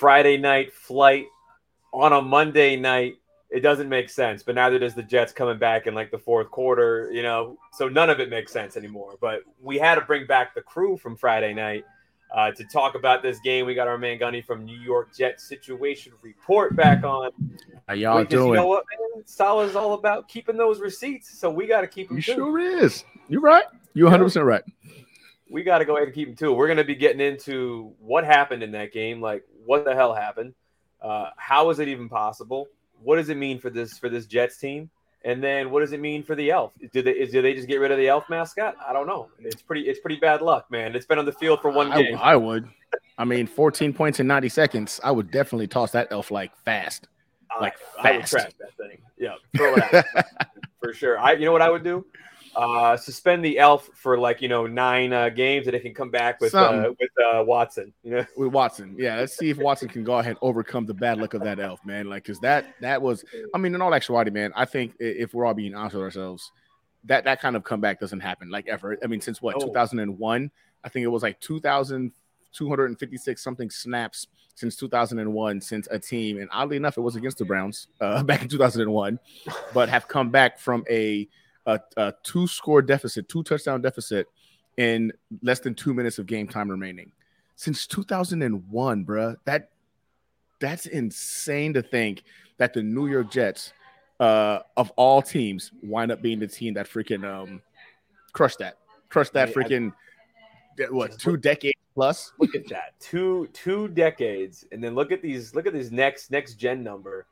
Friday night flight on a Monday night. It doesn't make sense, but neither does the Jets coming back in like the fourth quarter, you know. So none of it makes sense anymore. But we had to bring back the crew from Friday night uh, to talk about this game. We got our man Gunny from New York Jets Situation Report back on. How y'all Because doing? You know what, man? Saleh's all about keeping those receipts, so we got to keep them You too. sure is. You're right. You're 100 percent right. we got to go ahead and keep them too. We're going to be getting into what happened in that game, like what the hell happened, uh, how is it even possible, what does it mean for this for this Jets team, and then what does it mean for the elf? Do they is, do they just get rid of the elf mascot? I don't know. It's pretty it's pretty bad luck, man. It's been on the field for one I, game. I would. I mean, 14 points in 90 seconds. I would definitely toss that elf like fast. like, I, I would fast. trash that thing. Yeah, throw it out for sure. I you know what I would do? Uh, suspend the elf for like you know nine uh, games, and it can come back with uh, with uh, Watson. You know, with Watson. Yeah, let's see if Watson can go ahead and overcome the bad luck of that elf, man. Like, cause that that was, I mean, in all actuality, man, I think if we're all being honest with ourselves, that that kind of comeback doesn't happen like ever. I mean, since what No. 2001, I think it was like 2,256 something snaps since 2001 since a team, and oddly enough, it was against the Browns uh, back in 2001, but have come back from a a, a two score deficit, two touchdown deficit in less than two minutes of game time remaining since 2001, bruh. That that's insane to think that the New York Jets, uh, of all teams, wind up being the team that freaking um crushed that, crushed that I- I- freaking what two look- decades plus. look at that two two decades and then look at these look at this next next gen number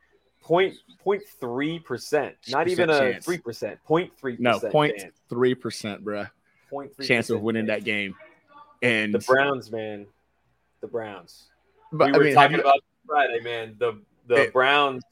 point point three percent not even a three percent point three No, point three percent, bruh. point three Chance of winning that game, and the browns man. The browns. But we I were mean, talking you- about friday man. The the Eh. browns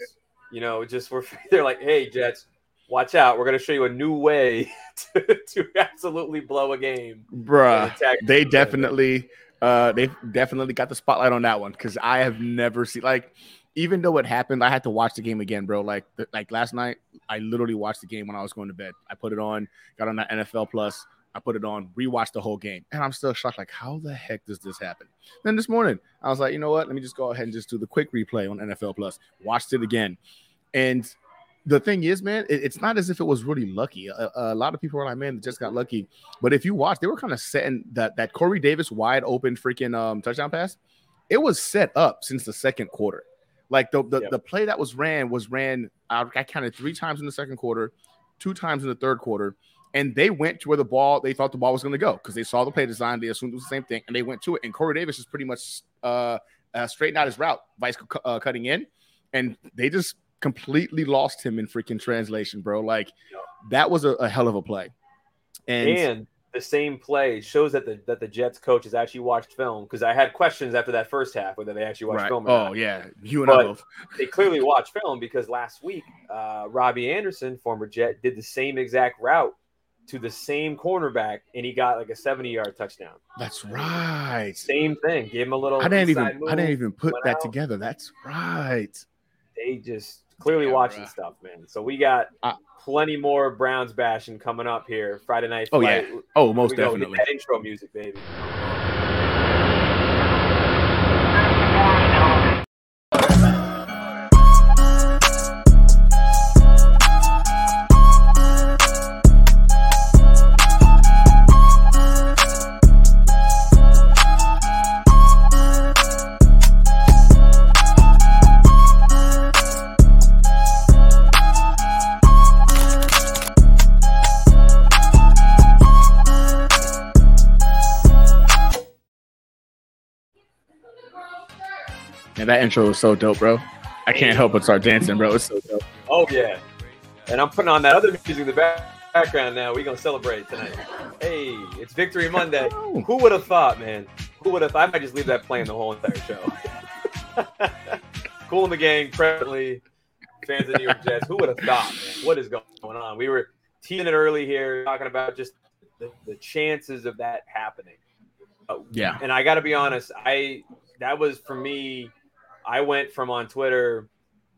you know just were they're like hey jets watch out. We're going to show you a new way to, to absolutely blow a game. Bruh. they definitely uh they definitely got the spotlight on that one because i have never seen like even though it happened i had to watch the game again bro like like last night i literally watched the game when i was going to bed i put it on got on that nfl plus i put it on rewatched the whole game and i'm still shocked like how the heck does this happen then this morning i was like you know what let me just go ahead and just do the quick replay on nfl plus watched it again and the thing is, man, it- it's not as if it was really lucky. A, a lot of people are like, man, they just got lucky. But if you watch, they were kind of setting that that Corey Davis wide open freaking um, touchdown pass. It was set up since the second quarter. Like the the, Yep. the play that was ran was ran. I, I counted three times in the second quarter, two times in the third quarter, and they went to where the ball they thought the ball was going to go because they saw the play design. They assumed it was the same thing, and they went to it. And Corey Davis is pretty much uh, uh straightened out his route, vice uh, cutting in, and they just completely lost him in freaking translation, bro. Like that was a, a hell of a play. And, and the same play shows that the that the Jets coach has actually watched film because I had questions after that first half whether they actually watched right. film. Or Oh not. yeah, you and I both. they clearly watched film because last week uh, Robbie Anderson, former Jet, did the same exact route to the same cornerback and he got like a seventy yard touchdown. That's right. Same thing. Gave him a little. I didn't even move. I didn't even put that out. together. That's right. They just clearly Yeah, watching bruh. stuff, man. So we got I- plenty more Browns bashing coming up here Friday night. Oh, yeah. Oh, most we go. Definitely. that intro music, baby. That intro was so dope, bro. I can't help but start dancing, bro. It's so dope. Oh yeah, and I'm putting on that other music in the back- background now. We're gonna celebrate tonight. Hey, it's Victory Monday. Who would have thought, man? Who would have? thought I might just leave that playing the whole entire show. cool in the gang, presently fans of the New York Jets. Who would have thought, man? What is going on? We were teasing it early here, talking about just the, the chances of that happening. Uh, Yeah. and I got to be honest, I that was for me. I went from on Twitter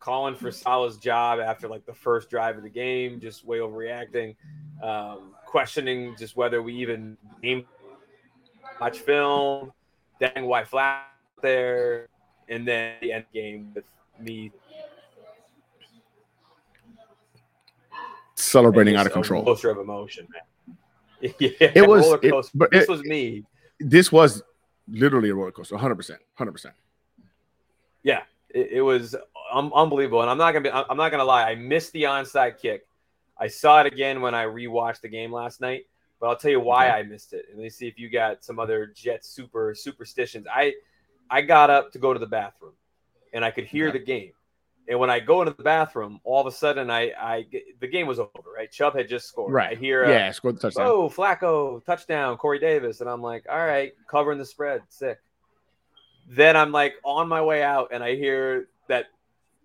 calling for Saleh's job after like the first drive of the game, just way overreacting, um, questioning just whether we even game watch film, dang why flat there, and then the end game with me celebrating out of control. coaster of emotion, man. yeah, It was- roller it- coaster. but this it- was me. This was literally a roller coaster, 100, percent 100. Yeah, it, it was um, unbelievable. And I'm not gonna be. I'm not gonna lie. I missed the onside kick. I saw it again when I rewatched the game last night. But I'll tell you why. I missed it. And let me see if you got some other Jet super superstitions. I I got up to go to the bathroom, and I could hear Okay. the game. And when I go into the bathroom, all of a sudden, I I the game was over. Right, Chubb had just scored. Right, I hear uh, Yeah, scored the touchdown. Oh, Flacco, touchdown, Corey Davis. And I'm like, all right, covering the spread, sick. Then I'm like on my way out and I hear that,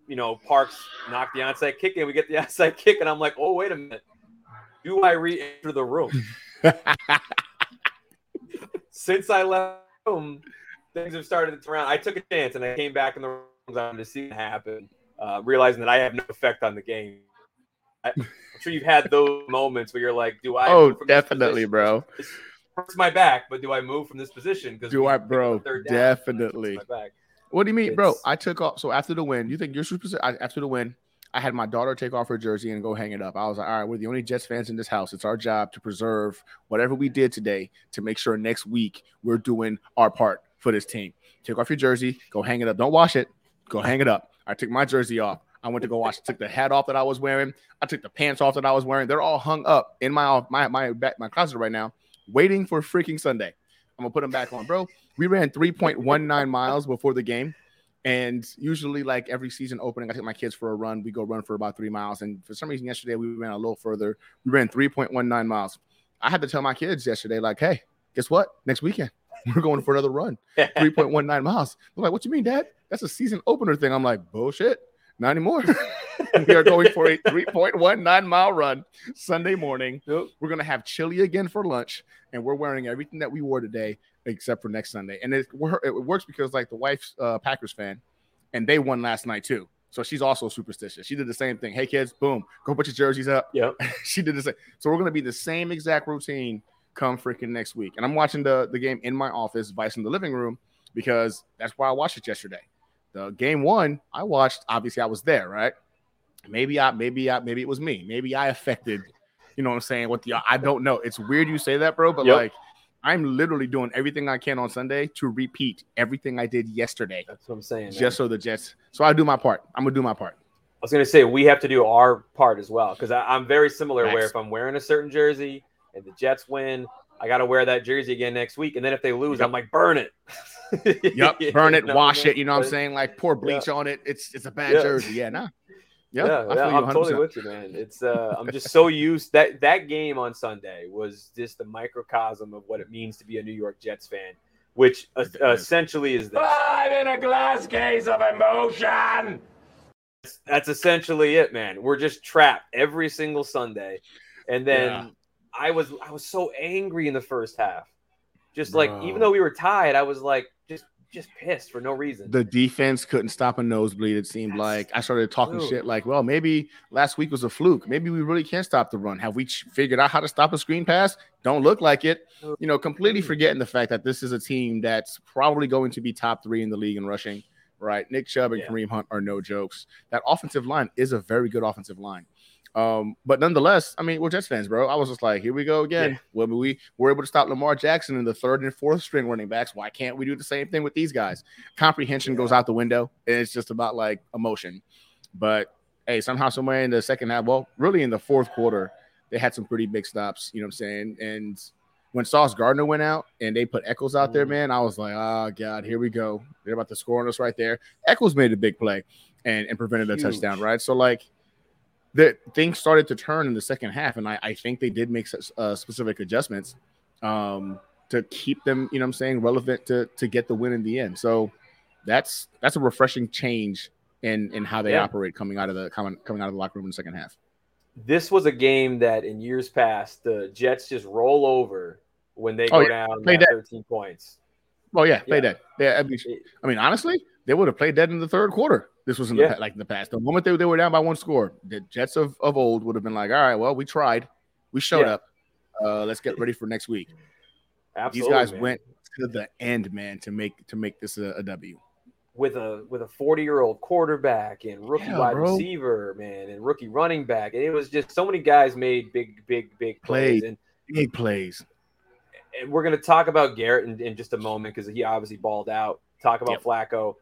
you know, Parks knocked the onside kick and we get the onside kick. And I'm like, oh, wait a minute. Do I re enter the room? Since I left the room, things have started to turn around. I took a chance and I came back in the room to see what happened, uh, realizing that I have no effect on the game. I, I'm sure you've had those moments where you're like, do I? oh, move from this definitely, bro. Hurts my back, but do I move from this position? Because Do I, bro? Definitely. My back. What do you mean, bro? I took off. So after the win, you think you're super? I, after the win, I had my daughter take off her jersey and go hang it up. I was like, all right, we're the only Jets fans in this house. It's our job to preserve whatever we did today to make sure next week we're doing our part for this team. Take off your jersey, go hang it up. Don't wash it. Go hang it up. I took my jersey off. I went to go wash. Took the hat off that I was wearing. I took the pants off that I was wearing. They're all hung up in my my my back my closet right now, waiting for freaking Sunday. I'm gonna put them back on, bro. We ran 3.19 miles before the game. And usually, like every season opening, I take my kids for a run. We go run for about three miles. And for some reason, yesterday we ran a little further. We ran 3.19 miles. I had to tell my kids yesterday, like, hey, guess what? Next weekend, we're going for another run. 3.19 miles. They're like, what you mean, Dad? That's a season opener thing. I'm like, bullshit. Not anymore. we are going for a 3.19 mile run Sunday morning. Nope. We're gonna have chili again for lunch, and we're wearing everything that we wore today except for next Sunday. And it, it works because like the wife's uh, Packers fan, and they won last night too. So she's also superstitious. She did the same thing. Hey kids, boom, go put your jerseys up. Yep. she did the same. So we're gonna be the same exact routine come freaking next week. And I'm watching the the game in my office, Vice in the living room, because that's why I watched it yesterday. The game one, I watched. Obviously, I was there, right? Maybe I, maybe I, maybe it was me. Maybe I affected. You know what I'm saying? What the I don't know. It's weird you say that, bro. But Yep. like, I'm literally doing everything I can on Sunday to repeat everything I did yesterday, That's what I'm saying. man. just so the Jets. So I do my part. I'm gonna do my part. I was gonna say we have to do our part as well because I'm very similar. Where if I'm wearing a certain jersey and the Jets win, I got to wear that jersey again next week. And then if they lose, Yep. I'm like, burn it. Yep, burn it, wash it. You know what I'm saying? Like pour bleach on it. It's it's a bad Yeah. jersey. Yeah, nah. Yeah, Yep, yeah, I feel you I'm totally 100%. with you, man. It's uh, I'm just so used that that game on Sunday was just the microcosm of what it means to be a New York Jets fan, which uh, essentially is this. I'm in a glass case of emotion. That's essentially it, man. We're just trapped every single Sunday, and then Yeah. I was I was so angry in the first half, just like even though we were tied, I was like just pissed for no reason. The defense couldn't stop a nosebleed. It seemed Yes. like I started talking Dude. shit like, well, maybe last week was a fluke. Maybe we really can't stop the run. Have we figured out how to stop a screen pass? Don't look like it. You know, completely forgetting the fact that this is a team that's probably going to be top three in the league in rushing. Right, Nick Chubb and Yeah. Kareem Hunt are no jokes. That offensive line is a very good offensive line. Um, but nonetheless, I mean, we're Jets fans, bro. I was just like, here we go again. Yeah. Well, we were able to stop Lamar Jackson in the third and fourth string running backs. Why can't we do the same thing with these guys? Comprehension goes out the window, and it's just about like emotion. But hey, somehow, somewhere in the second half, well, really in the fourth quarter, they had some pretty big stops. You know what I'm saying? And when Sauce Gardner went out and they put Echols out there, Mhm. man, I was like, oh god, here we go. They're about to score on us right there. Echols made a big play and, and prevented a touchdown, right? So like the things started to turn in the second half, and I, I think they did make uh, specific adjustments um, to keep them, you know, what I'm saying, relevant to to get the win in the end. So that's that's a refreshing change in in how they Yeah. operate coming out of the coming coming out of the locker room in the second half. this was a game that in years past the Jets just roll over when they Oh, go yeah. down Play by dead. 13 points. Well, yeah, play Yeah. dead. Yeah, I mean, I mean, honestly, they would have played dead in the third quarter. This was in the Yeah. pa- like in the past. The moment they, they were down by one score, the Jets of, of old would have been like, all right, well, we tried, we showed Yeah. up. Uh, let's get ready for next week. Absolutely, These guys man. went to the end, man, to make to make this a, a W. with a with a 40 year old quarterback and rookie Yeah, wide bro. receiver, man, and rookie running back. And it was just so many guys made big, big, big plays. Played. And Big plays. and we're going to talk about Garrett in, in just a moment because he obviously balled out. Talk about Yep. Flacco,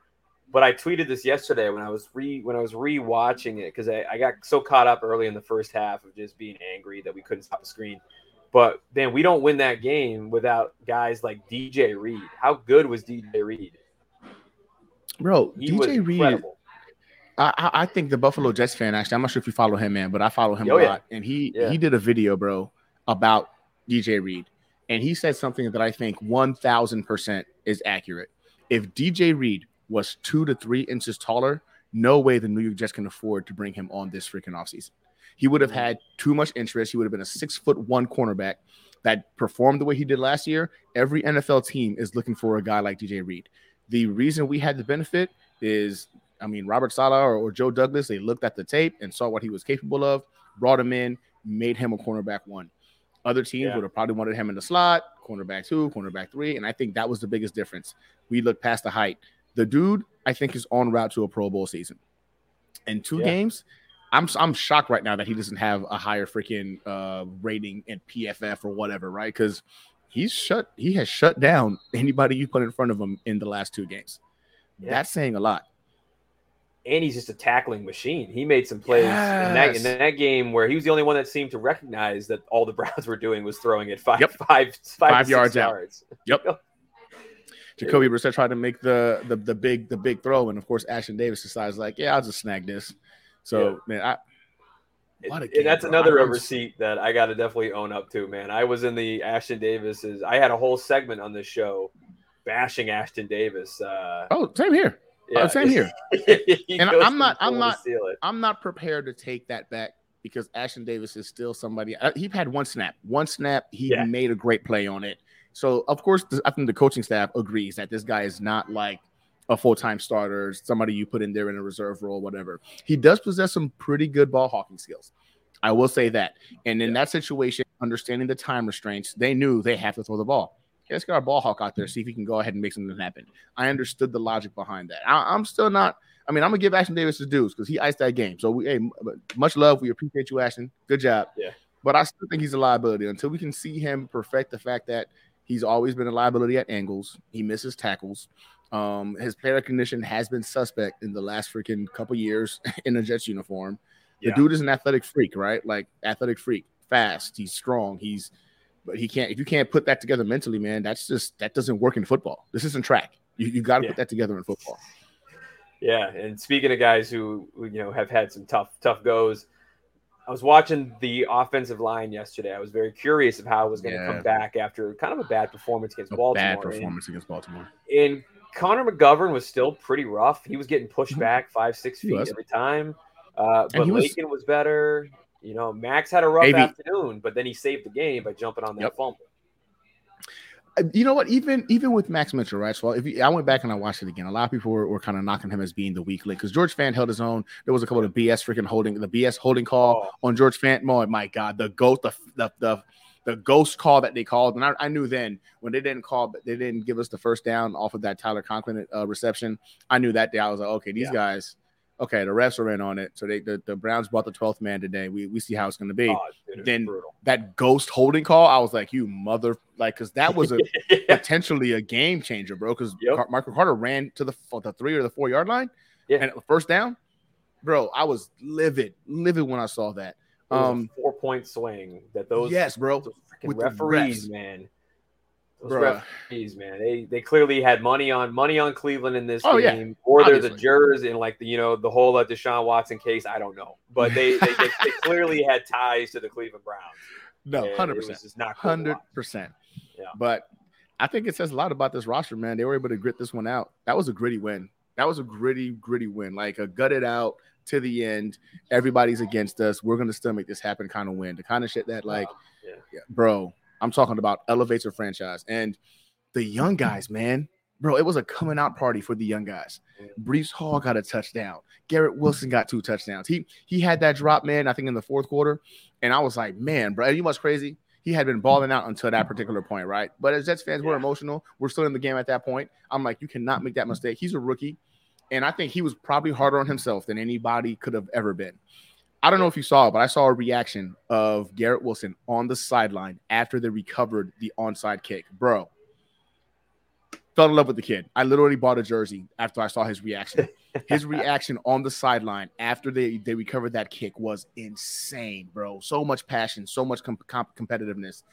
but I tweeted this yesterday when I was re when I was rewatching it because I, I got so caught up early in the first half of just being angry that we couldn't stop the screen. But man, we don't win that game without guys like DJ Reed. How good was DJ Reed? Bro, He DJ Reed. I I think the Buffalo Jets fan actually. I'm not sure if you follow him, man, but I follow him Oh, a yeah. lot. And he Yeah. he did a video, bro, about DJ Reed, and he said something that I think 1,000 percent is accurate. If DJ Reed was two to three inches taller, no way the New York Jets can afford to bring him on this freaking offseason. He would have mm-hmm. had too much interest. He would have been a six foot one cornerback that performed the way he did last year. Every NFL team is looking for a guy like DJ Reed. The reason we had the benefit is, I mean, Robert Saleh or, or Joe Douglas, they looked at the tape and saw what he was capable of, brought him in, made him a cornerback one. Other teams Yeah. would have probably wanted him in the slot, cornerback two, cornerback three. And I think that was the biggest difference. We looked past the height. The dude, I think, is on route to a Pro Bowl season. In two Yeah. games, I'm I'm shocked right now that he doesn't have a higher freaking uh, rating in PFF or whatever, right? Because he's shut he has shut down anybody you put in front of him in the last two games. Yeah. That's saying a lot. and he's just a tackling machine. He made some plays in, that, in that game where he was the only one that seemed to recognize that all the Browns were doing was throwing it five, Yep. five, five, Five six yards out. Jacoby Brissett tried to make the, the the big the big throw, and of course Ashtyn Davis decides like, yeah, I'll just snag this. So man, I What a And game, that's bro. another was- receipt that I got to definitely own up to, man. I was in the Ashtyn Davis's. I had a whole segment on this show bashing Ashtyn Davis. Uh, oh same here, yeah. Oh, same here. He And I'm not- I'm not- steal it. I'm not prepared to take that back because Ashtyn Davis is still somebody. uh, He had one snap, one snap. He Yeah. made a great play on it. So of course, I think the coaching staff agrees that this guy is not like a full time starter, somebody you put in there in a reserve role, whatever. He does possess some pretty good ball hawking skills. I will say that. And in Yeah. that situation, understanding the time restraints, they knew they have to throw the ball. Okay, let's get our ball hawk out there, see if he can go ahead and make something happen. I understood the logic behind that. I, I'm still not. I mean, I'm gonna give Ashtyn Davis his dues because he iced that game. So we, hey, much love. We appreciate you, Ashtyn. Good job. Yeah. But I still think he's a liability until we can see him perfect the fact that he's always been a liability at angles. He misses tackles. Um, his play recognition has been suspect in the last freaking couple years in a Jets uniform. The Yeah. dude is an athletic freak, right? Like athletic freak, fast. He's strong. He's, but he can't. If you can't put that together mentally, man, that's just that doesn't work in football. This isn't track. You, you got to Yeah. put that together in football. Yeah, and speaking of guys who who, you know have had some tough tough goes, I was watching the offensive line yesterday. I was very curious of how it was going to Yeah. come back after kind of a bad performance against A Baltimore. bad And- performance against Baltimore. And, Connor McGovern was still pretty rough. He was getting pushed Mhm. back five six feet every time. Uh, but he was- Laken was better. You know, Max had a rough AV. afternoon, but then he saved the game by jumping on that Yep. fumble. You know what? Even even with Max Mitchell, right? So if you, I went back and I watched it again, a lot of people were, were kind of knocking him as being the weak link because George Fant held his own. There was a couple of BS freaking holding the BS holding call Oh, on George Fant. Oh my God, the ghost, the the the, the ghost call that they called, and I, I knew then when they didn't call, they didn't give us the first down off of that Tyler Conklin uh, reception. I knew that day. I was like, okay, these Yeah. guys, okay, the refs are in on it. So they the, the Browns brought the twelfth man today. We we see how it's going to be. oh, dude, then- That ghost holding call, I was like, you mother, like, because that was a potentially a game changer, bro. Because Yep. Michael Carter ran to the the three or the four yard line, Yeah. and first down, bro. I was livid, livid when I saw that. Um, four point swing that those yes, bro. with the referees, refs. man. Those Bruh. referees, man, they they clearly had money on money on Cleveland in this Oh, yeah. game, or they're the jurors in like the you know the whole uh, Deshaun Watson case. I don't know, but they they, they, they clearly had ties to the Cleveland Browns. No, hundred percent, not hundred percent. Yeah. But I think it says a lot about this roster, man. They were able to grit this one out. That was a gritty win. That was a gritty, gritty win. Like a gutted out to the end. Everybody's against us. We're gonna still make this happen. Kind of win. The kind of shit that like, yeah. yeah, bro. I'm talking about elevates a franchise and the young guys, man. Bro, it was a coming out party for the young guys. Breece Hall got a touchdown. Garrett Wilson got two touchdowns. He he had that drop, man. I think in the fourth quarter, and I was like, man, bro, you know what's crazy? He had been balling out until that particular point, right? But as Jets fans, we're emotional. We're still in the game at that point. I'm like, you cannot make that mistake. He's a rookie. And I think he was probably harder on himself than anybody could have ever been. I don't know if you saw it, but I saw a reaction of Garrett Wilson on the sideline after they recovered the onside kick. Bro, fell in love with the kid. I literally bought a jersey after I saw his reaction. his reaction on the sideline after they, they recovered that kick was insane, bro. So much passion, so much com- comp- competitiveness.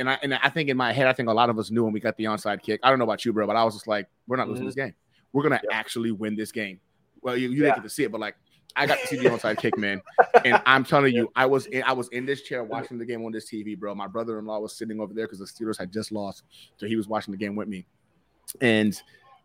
And I and I think in my head, I think a lot of us knew when we got the onside kick. I don't know about you, bro, but I was just like, we're not losing mm-hmm. this game. We're gonna yeah. actually win this game. Well, you, you yeah. didn't get to see it, but like I got to see the onside kick, man. And I'm telling you, I was in, I was in this chair watching the game on this TV, bro. My brother-in-law was sitting over there because the Steelers had just lost, so he was watching the game with me. And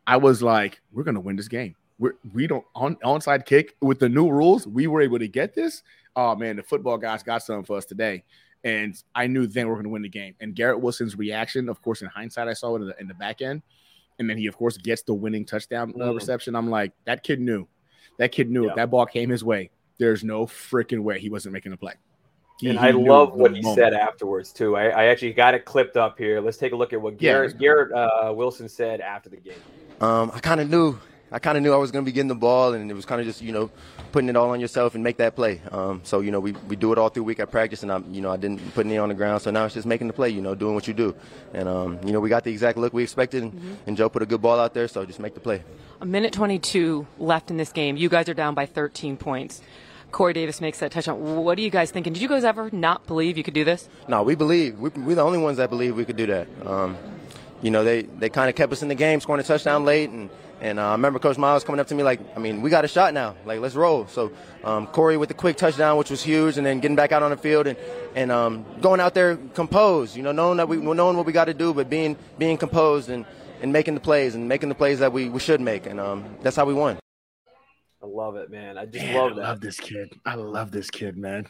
I was like, we're gonna win this game. We're, we don't on onside kick with the new rules. We were able to get this. Oh man, the football guys got something for us today. And I knew then we are going to win the game. And Garrett Wilson's reaction, of course, in hindsight, I saw it in the, in the back end. And then he, of course, gets the winning touchdown mm. reception. I'm like, that kid knew. That kid knew yeah. if that ball came his way, there's no freaking way he wasn't making a play. He, and I love what he moment. said afterwards too. I, I, actually got it clipped up here. Let's take a look at what Garrett, yeah. Garrett uh, Wilson said after the game. Um, I kind of knew I kind of knew I was going to be getting the ball, and it was kind of just you know putting it all on yourself and make that play. Um, so you know we, we do it all through week at practice, and I you know I didn't put any on the ground. So now it's just making the play, you know, doing what you do, and um, you know we got the exact look we expected, and, mm-hmm. and Joe put a good ball out there. So just make the play. A minute 22 left in this game. You guys are down by 13 points. Corey Davis makes that touchdown. What are you guys thinking? Did you guys ever not believe you could do this? No, we believe. We, are the only ones that believe we could do that. Um, you know, they, they kind of kept us in the game, scoring a touchdown late, and and uh, I remember Coach Miles coming up to me like, I mean, we got a shot now. Like, let's roll. So um, Corey with the quick touchdown, which was huge, and then getting back out on the field and and um, going out there composed. You know, knowing that we knowing what we got to do, but being being composed and, and making the plays and making the plays that we, we should make, and um, that's how we won. I love it, man. I just man, love that. I love this kid. I love this kid, man.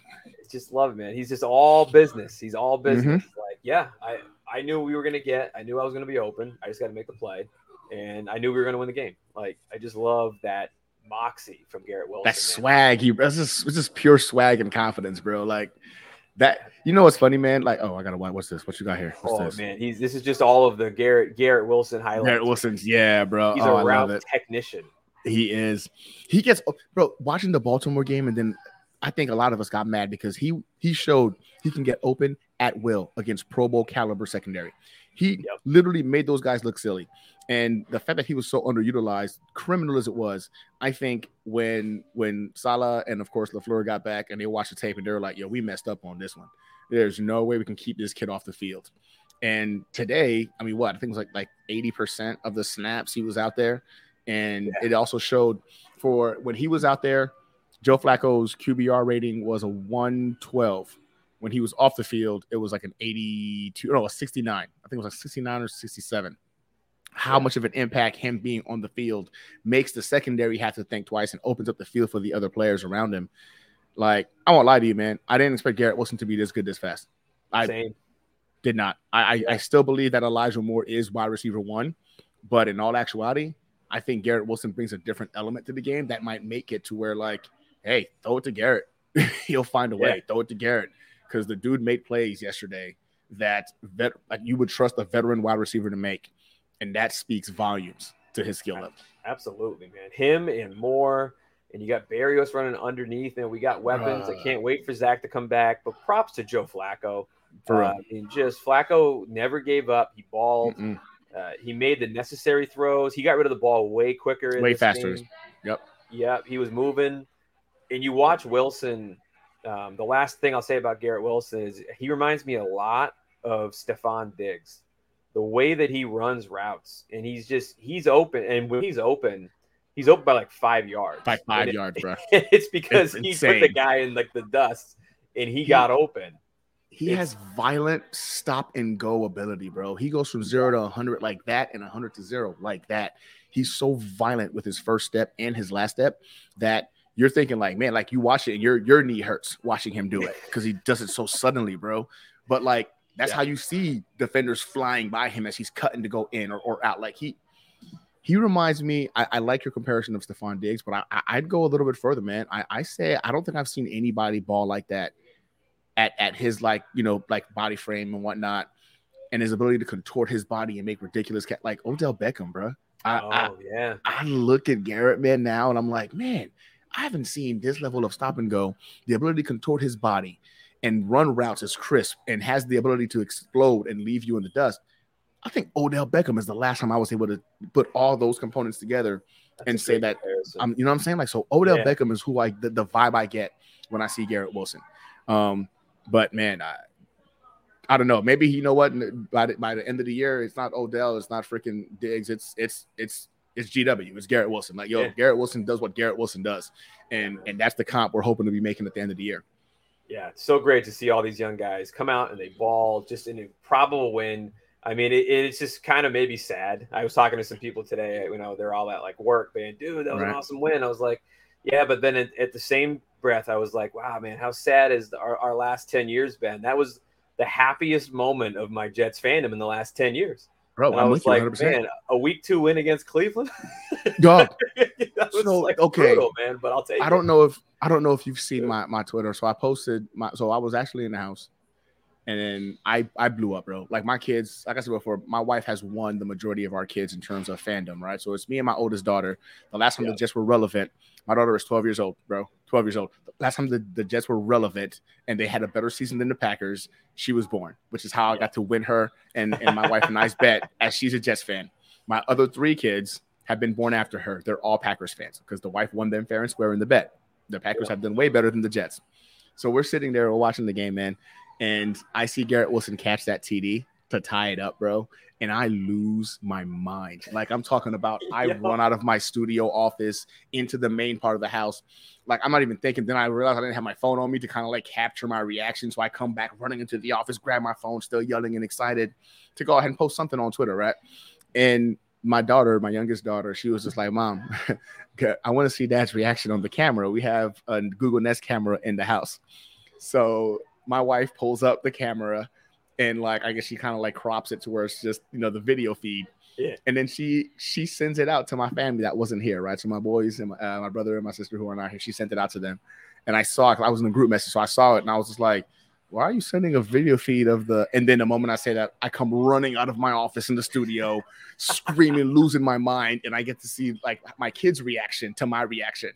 just love it, man. He's just all business. He's all business. Mm-hmm. Like, yeah, I I knew we were gonna get. I knew I was gonna be open. I just got to make the play and I knew we were going to win the game. Like I just love that moxie from Garrett Wilson. That swag, he this just this is pure swag and confidence, bro. Like that. You know what's funny, man? Like, oh, I gotta watch. What's this? What you got here? What's oh this? man, he's this is just all of the Garrett Garrett Wilson highlights. Garrett Wilson's, yeah, bro. He's oh, a route technician. He is. He gets, bro. Watching the Baltimore game, and then I think a lot of us got mad because he he showed he can get open at will against Pro Bowl caliber secondary. He yep. literally made those guys look silly. And the fact that he was so underutilized, criminal as it was, I think when when Saleh and of course LaFleur got back and they watched the tape and they were like, "Yo, we messed up on this one. There's no way we can keep this kid off the field." And today, I mean, what I think it was like like 80% of the snaps he was out there, and yeah. it also showed for when he was out there, Joe Flacco's QBR rating was a 112 when he was off the field, it was like an 82, no, a 69. I think it was like 69 or 67. How much of an impact him being on the field makes the secondary have to think twice and opens up the field for the other players around him. Like, I won't lie to you, man. I didn't expect Garrett Wilson to be this good this fast. I Same. did not. I, I, I still believe that Elijah Moore is wide receiver one, but in all actuality, I think Garrett Wilson brings a different element to the game that might make it to where, like, hey, throw it to Garrett. He'll find a way. Yeah. Throw it to Garrett because the dude made plays yesterday that vet, like you would trust a veteran wide receiver to make, and that speaks volumes to his skill level. Absolutely, man. Him and more, and you got Berrios running underneath, and we got weapons. Uh, I can't wait for Zach to come back. But props to Joe Flacco. For uh, I mean, just Flacco never gave up. He balled. Uh, he made the necessary throws. He got rid of the ball way quicker. way faster. Game. Yep. Yep. He was moving. And you watch Wilson um, the last thing I'll say about Garrett Wilson is he reminds me a lot of Stefon Diggs. The way that he runs routes, and he's just he's open, and when he's open, he's open by like five yards. By five yards, bro. It's because it's he insane. put the guy in like the dust, and he, he got open. He it's, has violent stop and go ability, bro. He goes from zero to hundred like that, and hundred to zero like that. He's so violent with his first step and his last step that you're thinking like, man, like you watch it and your your knee hurts watching him do it because he does it so suddenly, bro. But like that's yeah. how you see defenders flying by him as he's cutting to go in or, or out. Like he he reminds me. I, I like your comparison of Stefon Diggs, but I, I'd go a little bit further, man. I, I say I don't think I've seen anybody ball like that at at his like you know like body frame and whatnot, and his ability to contort his body and make ridiculous cat like Odell Beckham, bro. I, Oh I, yeah. I look at Garrett man now and I'm like, man, I haven't seen this level of stop and go, the ability to contort his body and run routes as crisp and has the ability to explode and leave you in the dust. I think Odell Beckham is the last time I was able to put all those components together That's and say that. I'm, you know what I'm saying? Like, so Odell Yeah. Beckham is who I the, the vibe I get when I see Garrett Wilson. Um, but man, I, I don't know. Maybe you know what? By the, by the end of the year, it's not Odell, it's not freaking Diggs, it's it's it's it's GW, it's Garrett Wilson. Like, yo, Yeah. Garrett Wilson does what Garrett Wilson does, and and that's the comp we're hoping to be making at the end of the year. Yeah, it's so great to see all these young guys come out and they ball just an improbable win. I mean, it, it's just kind of maybe sad. I was talking to some people today, you know, they're all at like work, man, dude, that was Right. an awesome win. I was like, yeah, but then at, at the same breath, I was like, wow, man, how sad has our, our last 10 years been? That was the happiest moment of my Jets fandom in the last 10 years. Bro, And I I'm was with you like, 100. man, a week two win against Cleveland? Dog, that was So, like okay. brutal, man, but I'll take I it. don't know if I don't know if you've seen my my Twitter. So I posted my so I was actually in the house, and then I I blew up, bro. Like my kids, like I said before, my wife has won the majority of our kids in terms of fandom, right? So it's me and my oldest daughter. The last time Yeah. the Jets were relevant, my daughter is 12 years old, bro. 12 years old. Last time the, the Jets were relevant and they had a better season than the Packers, she was born, which is how I got to win her and, and my wife and I's bet as she's a Jets fan. My other three kids have been born after her. They're all Packers fans because the wife won them fair and square in the bet. The Packers Yeah. have done way better than the Jets. So we're sitting there, we're watching the game, man, and I see Garrett Wilson catch that TD to tie it up, bro, and I lose my mind. Like I'm talking about, I Yeah. run out of my studio office into the main part of the house. Like I'm not even thinking. Then I realized I didn't have my phone on me to kind of like capture my reaction. So I come back running into the office, grab my phone, still yelling and excited to go ahead and post something on Twitter, right? And my daughter, my youngest daughter, she was just like, "Mom, I want to see Dad's reaction on the camera. We have a Google Nest camera in the house." So my wife pulls up the camera, and like I guess she kind of like crops it to where it's just you know the video feed. Yeah. And then she she sends it out to my family that wasn't here, right? So my boys and my, uh, my brother and my sister who are not here, she sent it out to them, and I saw it. I was in a group message, so I saw it, and I was just like, "Why are you sending a video feed of the?" And then the moment I say that, I come running out of my office in the studio, screaming, losing my mind, and I get to see like my kids' reaction to my reaction.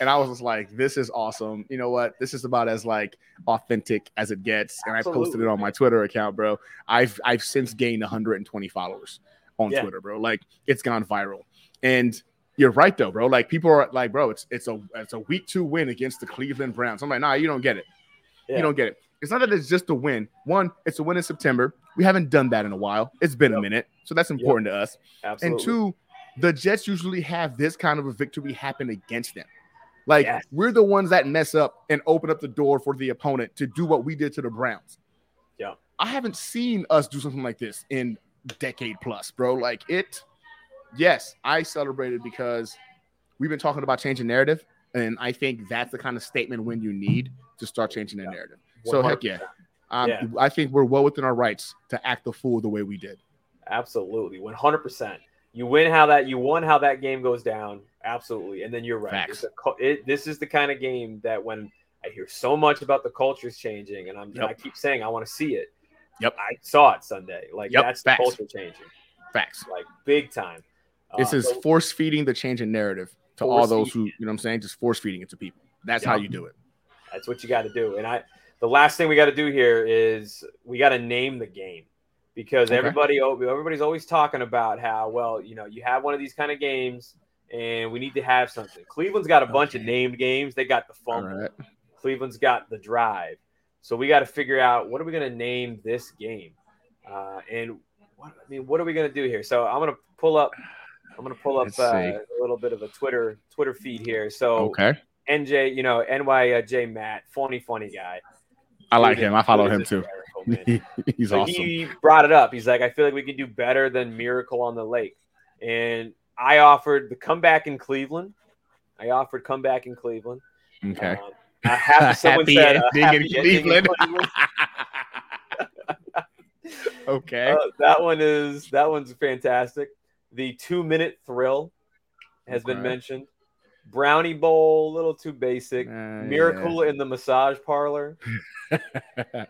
And I was just like, "This is awesome." You know what? This is about as like authentic as it gets. And I posted it on my. Twitter account, bro. I've I've since gained 120 followers on Yeah. Twitter, bro. Like it's gone viral. And you're right though, bro. Like people are like, bro, it's it's a it's a week two win against the Cleveland Browns. I'm like, nah, you don't get it. Yeah. You don't get it. It's not that it's just a win. One, it's a win in September. We haven't done that in a while. It's been a minute, so that's important to us. Absolutely. And two, the Jets usually have this kind of a victory happen against them. Like Yes. we're the ones that mess up and open up the door for the opponent to do what we did to the Browns. Yeah. I haven't seen us do something like this in decade plus, bro. Like it. Yes, I celebrated because we've been talking about changing narrative, and I think that's the kind of statement when you need to start changing the Yeah. narrative. So heck 100%. yeah. Um, Yeah. I think we're well within our rights to act the fool the way we did. Absolutely, one hundred percent. You win how that you won how that game goes down. Absolutely, and then you're right. A, it, this is the kind of game that when I hear so much about the cultures changing, and Yep. I keep saying I want to see it. Yep. I saw it Sunday. Like Yep, that's the culture changing, Facts. like big time. This Uh, is so- force feeding the change in narrative to all those who, you know what I'm saying, just force feeding it to people. That's how you do it. That's what you got to do. And I, the last thing we got to do here is we got to name the game because Okay. everybody, everybody's always talking about how well, you know, you have one of these kind of games, and we need to have something. Cleveland's got a bunch of named games. They got the fumble. right. Cleveland's got the drive. So we got to figure out what are we going to name this game, uh, and what I mean, what are we going to do here? So I'm going to pull up. I'm going to pull up uh, a little bit of a Twitter Twitter feed here. So Okay. NJ, you know, NYJ Matt, funny, funny guy. I like him. I follow him too. Man. He's So awesome. He brought it up. He's like, I feel like we can do better than Miracle on the Lake. And I offered the comeback in Cleveland. I offered comeback in Cleveland. Okay. Um, happy, someone Happy said, a ending happy in ending in Cleveland. Cleveland. okay. Uh, that one is that one's fantastic. The two minute thrill has been mentioned. Brownie Bowl, a little too basic. Uh, Miracle in the massage parlor.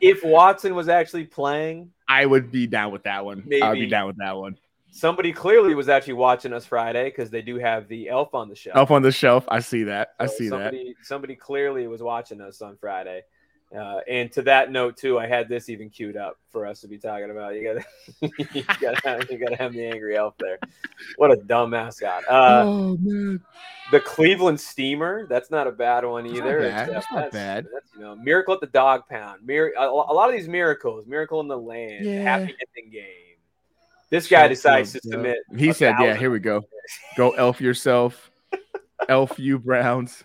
if Watson was actually playing, I would be down with that one. I would be down with that one. somebody clearly was actually watching us Friday because they do have the elf on the shelf. Elf on the shelf. I see that. I So see that. somebody, Somebody clearly was watching us on Friday. Uh, and to that note too, I had this even queued up for us to be talking about. You gotta, you gotta, have, you gotta have the angry elf there. What a dumb mascot. Uh, oh man. the Cleveland Steamer. That's not a bad one That's not either. bad. That's not bad. That's, you know, Miracle at the Dog Pound. Mir- a, a lot of these miracles. Miracle in the Land. Yeah. Happy Ending Game. This guy decides to submit. He said, "Yeah, here we go. Go elf yourself. elf you Browns.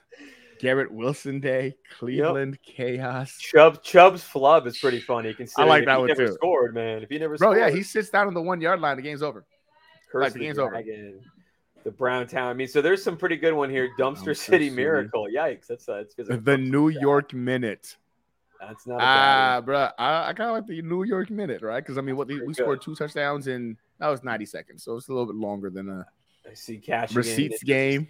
Garrett Wilson Day. Cleveland Chaos. Chubb Chubb's flub is pretty funny. Considering like that he one never too. scored, man. If he never Bro, scored, yeah, he sits down on the one yard line. The game's over. curse like, the the game's over. The Brown Town. I mean, so there's some pretty good one here. Dumpster Dumpster City City. Miracle. Yikes! That's uh, that's The New York Minute. That's not Ah, one. bro, I, I kind of like the New York Minute, right? Because I mean, what we Pretty scored two touchdowns in that was 90 seconds, so it's a little bit longer than a I see cash receipts game.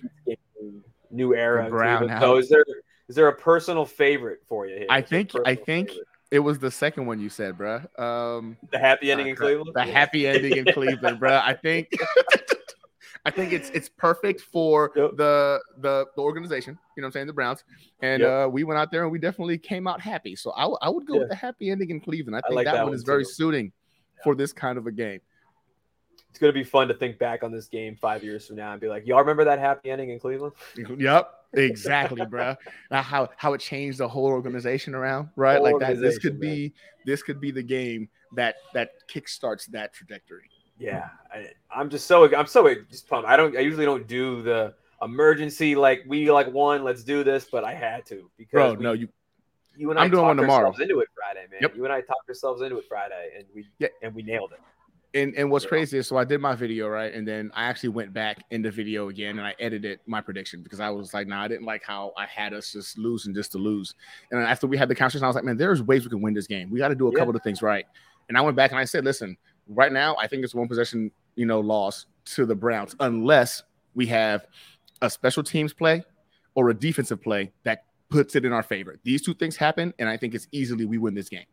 New era. Brown So is there is there a personal favorite for you here? I think I think favorite? it was the second one you said, bro. Um, the happy ending uh, in Cleveland. the happy ending in Cleveland, bro. I think I think it's it's perfect for Yep. the, the the organization. You know what I'm saying? The Browns, and Yep. uh, we went out there and we definitely came out happy. So I, w- I would go with the happy ending in Cleveland. I think like that, that one one is very too. suiting for this kind of a game. It's gonna be fun to think back on this game five years from now and be like, y'all remember that happy ending in Cleveland? Yep, exactly, bro. Now how how it changed the whole organization around, right? Whole like that. This could be this could be the game that that kickstarts that trajectory. Yeah, I, I'm just so I'm so just pumped. I don't I usually don't do the emergency like we like won, let's do this, but I had to because Bro, we- no, you you and I'm I doing talked one tomorrow. ourselves into it Friday, man. Yep. You and I talked ourselves into it Friday, and we Yeah. and we nailed it. And and what's crazy is so I did my video right, and then I actually went back in the video again and I edited my prediction because I was like, nah, I didn't like how I had us just losing just to lose. And then after we had the conversation, I was like, man, there's ways we can win this game. We got to do a Yeah. couple of things right. And I went back and I said, listen, right now I think it's one possession, you know, loss to the Browns unless we have a special teams play or a defensive play that puts it in our favor. These two things happen, and I think it's easily we win this game.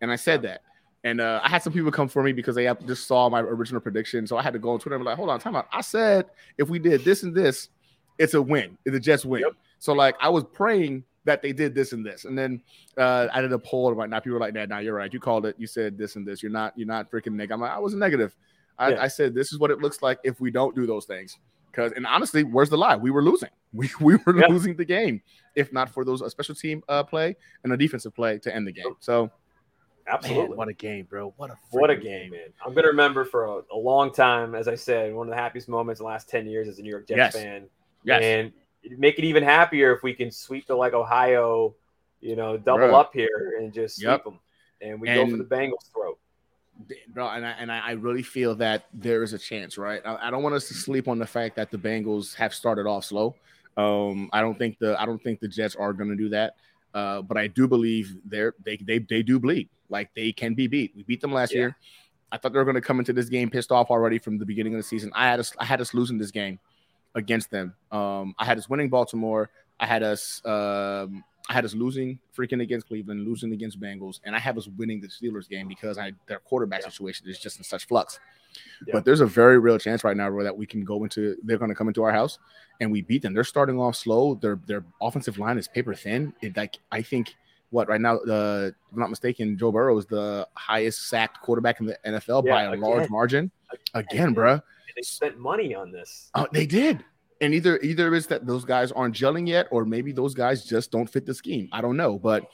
And I said that. And uh, I had some people come for me because they just saw my original prediction. So I had to go on Twitter and be like, hold on, time out. I said if we did this and this, it's a win. The Jets win. Yep. So like I was praying that they did this and this. And then uh, I did a poll and whatnot. People were like, nah, nah, you're right. You called it. You said this and this. You're not, you're not freaking negative. I'm like, I was negative. I, Yeah. I said this is what it looks like if we don't do those things. Because and honestly, where's the lie? We were losing. We, we were Yeah. losing the game if not for those a special team uh, play and a defensive play to end the game. So Absolutely. Man, what a game, bro! What a What a freaking game, man. I'm going to remember for a, a long time, as I said, one of the happiest moments in the last 10 years as a New York Jets Yes. fan. Yes, And it'd make it even happier if we can sweep the like Ohio, you know, double Bruh. up here and just sweep Yep. them. And we go for the Bengals' throat. bro, and I and I I really feel that there is a chance, right? I, I don't want us to sleep on the fact that the Bengals have started off slow. Um, I don't think the I don't think the Jets are going to do that. Uh, but I do believe they're they they they do bleed. Like they can be beat. We beat them last Yeah. year. I thought they were going to come into this game pissed off already from the beginning of the season. I had us I had us losing this game against them. Um, I had us winning Baltimore. I had us um, I had us losing freaking against Cleveland, losing against Bengals, and I have us winning the Steelers game because I their quarterback Yeah. situation is just in such flux. Yeah. But there's a very real chance right now where that we can go into they're going to come into our house and we beat them. They're starting off slow. Their their offensive line is paper thin. It like I think what right now, uh, if I'm not mistaken, Joe Burrow is the highest sacked quarterback in the NFL Yeah, by a large margin. Again, Again. And they spent money on this. Uh, they did. And either either it's that those guys aren't gelling yet, or maybe those guys just don't fit the scheme. I don't know, but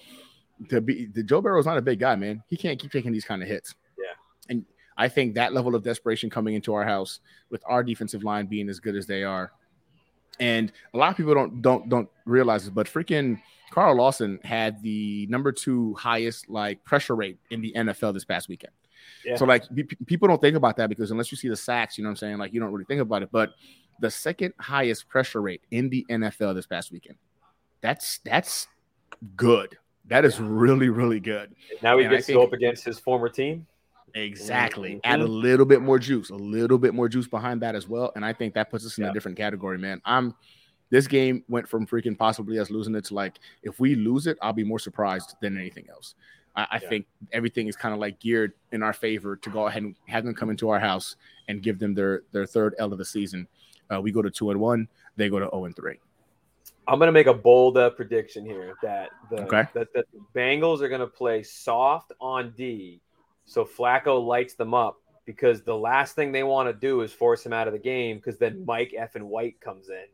to be the Joe Burrow is not a big guy, man. He can't keep taking these kind of hits. Yeah. And I think that level of desperation coming into our house with our defensive line being as good as they are, and a lot of people don't don't don't realize it, but freaking Carl Lawson had the number two highest like pressure rate in the NFL this past weekend. Yeah. So like pe- people don't think about that because unless you see the sacks, you know what I'm saying, like you don't really think about it. But the second highest pressure rate in the NFL this past weekend. That's that's good. That is really really good. Now he And I gets to go up against his former team. Exactly. Mhm. Add a little bit more juice, a little bit more juice behind that as well, and I think that puts us in Yeah. a different category, man. I'm this game went from freaking possibly us losing it to like if we lose it, I'll be more surprised than anything else. I, I Yeah. think everything is kind of like geared in our favor to go ahead and have them come into our house and give them their their third L of the season. Uh, we go to two and one, they go to zero and three. I'm gonna make a bold uh, prediction here that the Okay. that, that the Bengals are gonna play soft on D, so Flacco lights them up because the last thing they want to do is force him out of the game because then Mike F and White comes in.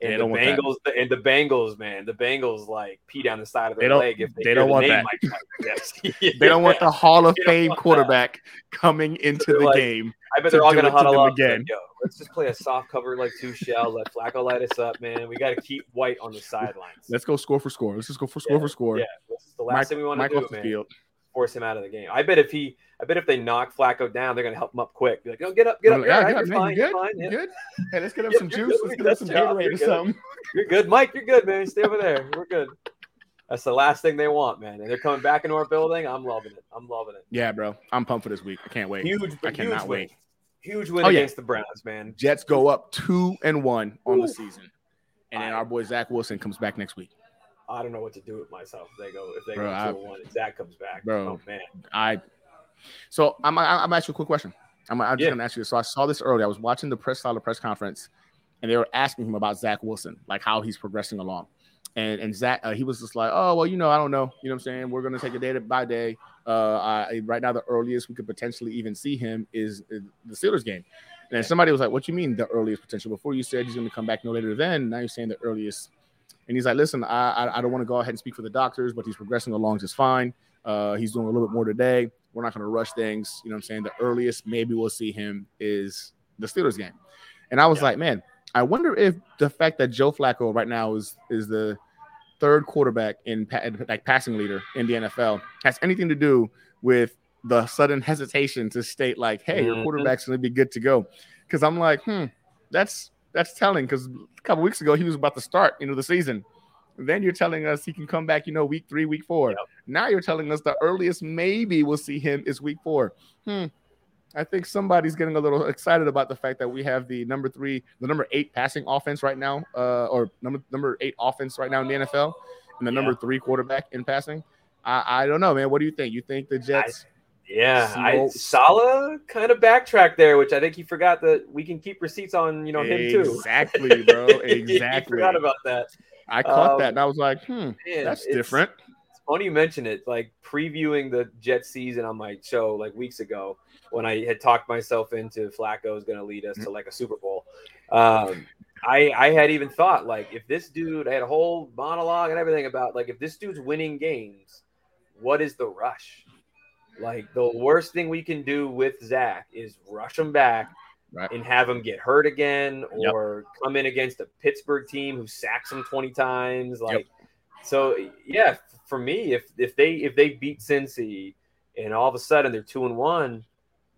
They And the want that. Bengals and the Bengals, man, the Bengals like pee down the side of They their leg if they, they don't the want that. Mike Tyson. They don't want the Hall of They Fame want that. quarterback coming into They're the like, game. I bet they're all gonna huddle up again. Yo, let's just play a soft cover like two shell. Let Flacco light us up, man. We got to keep White on the sidelines. Let's go score for score. Let's just go for score Yeah, for score. Yeah, this is the last Mike, thing we want to do, man. field. Force him out of the game. I bet if he, I bet if they knock Flacco down, they're gonna help him up quick. Be like, "No, get up, get up, like, ah, yeah, right, you're man, fine, you you're good? fine, You yeah. good? Hey, let's get up Yeah, some juice. good. Let's get up some. Gatorade or something. You're good, Mike. You're good, man. Stay over there. We're good. That's the last thing they want, man. And they're coming back into our building. I'm loving it. I'm loving it. Yeah, bro. I'm pumped for this week. I can't wait. Huge, I huge cannot win. wait. Huge win Oh, yeah. against the Browns, man. Jets go up two and one on the season, and then I- our boy Zach Wilson comes back next week. I don't know what to do with myself if they go if they Bro, go I- two and one and Zach comes back. Bro. Oh man. I. So I'm I'm, I'm asking you a quick question. I'm, I'm just Yeah. gonna ask you. this. So I saw this earlier. I was watching the press style press conference, and they were asking him about Zach Wilson, like how he's progressing along. And and Zach, uh, he was just like, oh well, you know, I don't know. You know what I'm saying? We're gonna take it day by day. Uh, I, right now, the earliest we could potentially even see him is, is the Steelers game. And somebody was like, "What you mean the earliest potential?" Before you said he's going to come back no later than. Now you're saying the earliest. And he's like, "Listen, I I, I don't want to go ahead and speak for the doctors, but he's progressing along just fine. Uh, he's doing a little bit more today. We're not going to rush things. You know what I'm saying? The earliest maybe we'll see him is the Steelers game." And I was Yeah. like, "Man, I wonder if the fact that Joe Flacco right now is is the third quarterback in pa- like passing leader in the NFL has anything to do with the sudden hesitation to state like, "Hey, your Mhm. quarterback's going to be good to go." Because I'm like, hmm, that's that's telling. Because a couple weeks ago he was about to start, you know, the season. Then you're telling us he can come back, you know, week three, week four. Yep. Now you're telling us the earliest maybe we'll see him is week four. Hmm. I think somebody's getting a little excited about the fact that we have the number three, the number eight passing offense right now, uh, or number number eight offense right now in the NFL, and the Yeah. number three quarterback in passing. I, I don't know, man. What do you think? You think the Jets? Yeah, I Saleh kind of backtracked there, which I think he forgot that we can keep receipts on you know him too. Exactly, bro. Exactly. forgot about that. I caught Um, that and I was like, hmm, Man, that's different. It's funny you mention it. Like previewing the Jet season on my show like weeks ago when I had talked myself into Flacco is going to lead us to like a Super Bowl. Um, I I had even thought like if this dude I had a whole monologue and everything about like if this dude's winning games, what is the rush? Like the worst thing we can do with Zach is rush him back Right. and have him get hurt again Yep. or come in against a Pittsburgh team who sacks him 20 times. Like so yeah, for me, if if they if they beat Cincy and all of a sudden they're two and one,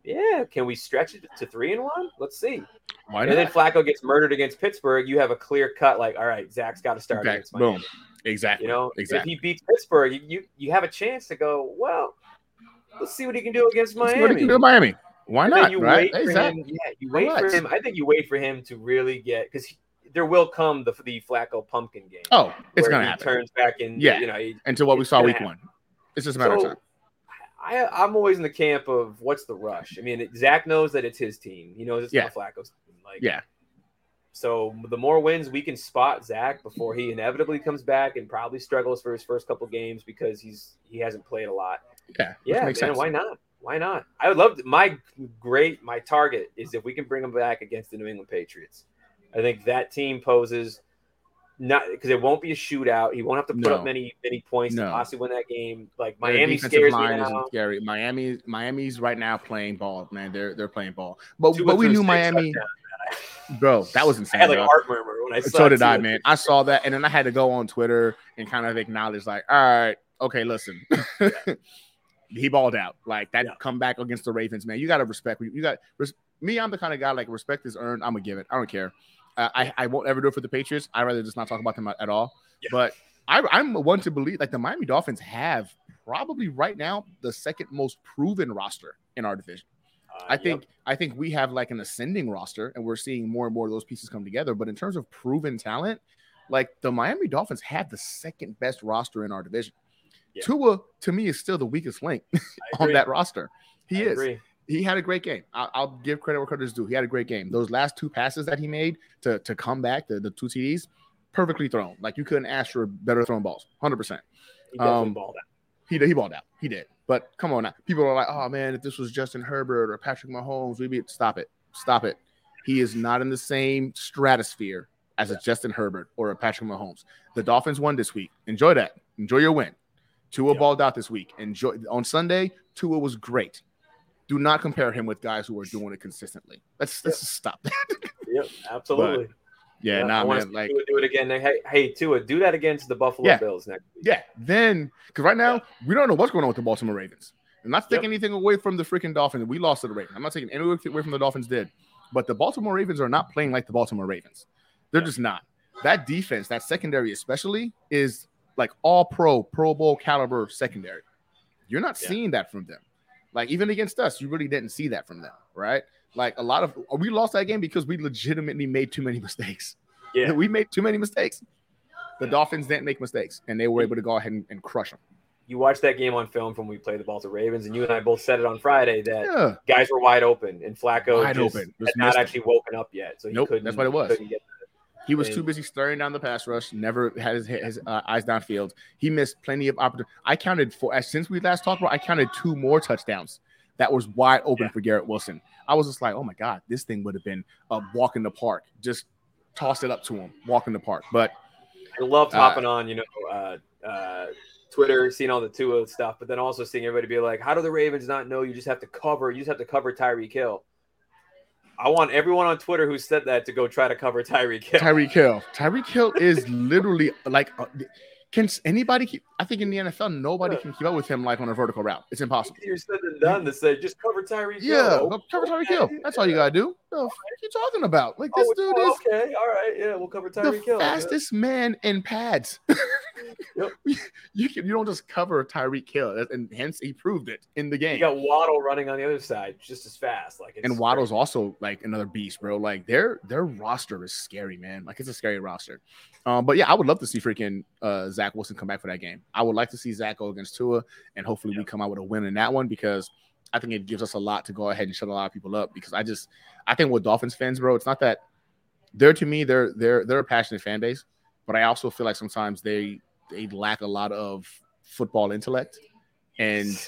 yeah, can we stretch it to three and one? Let's see. Why And then not? Flacco gets murdered against Pittsburgh, you have a clear cut, like, all right, Zach's got to start Okay, against Miami. boom. Exactly. You know, exactly. if he beats Pittsburgh, you, you you have a chance to go, well, let's see what he can do against Let's see Miami. what he can do in Miami. Why And not? you Right? wait for Exactly. him. Yeah, you wait for him. I think you wait for him to really get because there will come the the Flacco pumpkin game. Oh, it's gonna happen. Turns back in. Yeah. you know. He, Until what we saw week happen. one. It's just a matter of time. I, I'm always in the camp of what's the rush. I mean, Zach knows that it's his team. He knows it's Yeah. not Flacco's team. Like, Yeah. So the more wins we can spot Zach before he inevitably comes back and probably struggles for his first couple games because he's he hasn't played a lot. Yeah. Yeah, man, sense. why not? Why not? I would love to, my great my target is if we can bring him back against the New England Patriots. I think that team poses not because it won't be a shootout. He won't have to put No. up many many points No. to possibly win that game. Like Miami scares me now. scary. Miami, Miami's right now playing ball, man. They're they're playing ball. But Two but we knew Miami, bro. That was I insane. had like heart murmur when I saw so did I, man. I saw that, and then I had to go on Twitter and kind of acknowledge, like, all right, okay, listen, he balled out. Like that Yeah. comeback against the Ravens, man. You got to respect. You got res- me. I'm the kind of guy like respect is earned. I'm gonna give it. I don't care. I I won't ever do it for the Patriots. I would rather just not talk about them at, all. Yeah. But I, I'm one to believe like the Miami Dolphins have probably right now the second most proven roster in our division. Uh, I yep. think I think we have like an ascending roster, and we're seeing more and more of those pieces come together. But in terms of proven talent, like the Miami Dolphins have the second best roster in our division. Yeah. Tua to me is still the weakest link on that roster. He I is. agree. He had a great game. I'll, I'll give credit where credit is due. He had a great game. Those last two passes that he made to to come back, the, the two TDs, perfectly thrown. Like you couldn't ask for better thrown balls. Hundred percent. He Um, balled out. He he balled out. He did. But come on now. People are like, oh man, if this was Justin Herbert or Patrick Mahomes, we'd be stop it. Stop it. He is not in the same stratosphere as a Justin Herbert or a Patrick Mahomes. The Dolphins won this week. Enjoy that. Enjoy your win. Tua Yeah. balled out this week. Enjoy on Sunday. Tua was great. Do not compare him with guys who are doing it consistently. Let's let's just stop that. Yep, absolutely. yeah, I nah, wanna man. Like, Tua do it again. Hey, hey, Tua, do that against the Buffalo Yeah. Bills next week. yeah. Then, because right now we don't know what's going on with the Baltimore Ravens. I'm not taking Yep. anything away from the freaking Dolphins. We lost to the Ravens. I'm not taking anything away from the Dolphins did, but the Baltimore Ravens are not playing like the Baltimore Ravens. They're Yeah. just not. That defense, that secondary especially, is like all pro, Pro Bowl caliber secondary. You're not Yeah. seeing that from them. Like even against us, you really didn't see that from them, right? Like a lot of we lost that game because we legitimately made too many mistakes. Yeah. we made too many mistakes. The Dolphins didn't make mistakes, and they were able to go ahead and, and crush them. You watched that game on film from when we played the Baltimore Ravens, and you and I both said it on Friday that Yeah, guys were wide open, and Flacco Wide just open. had Just not missed him. actually woken up yet. So he Nope, couldn't. that's what it was. He was too busy staring down the pass rush. Never had his his uh, eyes downfield. He missed plenty of opportunities. I counted for since we last talked about. I counted two more touchdowns that was wide open Yeah. for Garrett Wilson. I was just like, oh my god, this thing would have been a walk in the park. Just toss it up to him, walk in the park. But I loved Uh, hopping on, you know, uh, uh, Twitter, seeing all the Tua stuff, but then also seeing everybody be like, "How do the Ravens not know you just have to cover? You just have to cover Tyreek Hill." I want everyone on Twitter who said that to go try to cover Tyreek Hill. Tyreek Hill, Tyreek Hill is literally like, uh, can anybody keep? I think in the NFL, nobody can keep up with him like on a vertical route. It's impossible. Easier said than done to say just cover Tyreek Yeah, Hill. cover Tyreek Hill. That's all you gotta do. The fuck are you talking about? Like Oh, this dude is okay, all right, yeah, we'll cover Tyreek Hill. fastest man in pads. Yep. You can you don't just cover Tyreek Hill, and hence he proved it in the game. You got Waddle running on the other side just as fast. Like it's And Waddle's also like another beast, bro. Like their their roster is scary, man. Like it's a scary roster. Um, but yeah, I would love to see freaking uh, Zach Wilson come back for that game. I would like to see Zach go against Tua, and hopefully we come out with a win in that one because I think it gives us a lot to go ahead and shut a lot of people up. Because I just I think with Dolphins fans, bro, it's not that they're to me they're they're they're a passionate fan base, but I also feel like sometimes they they lack a lot of football intellect, and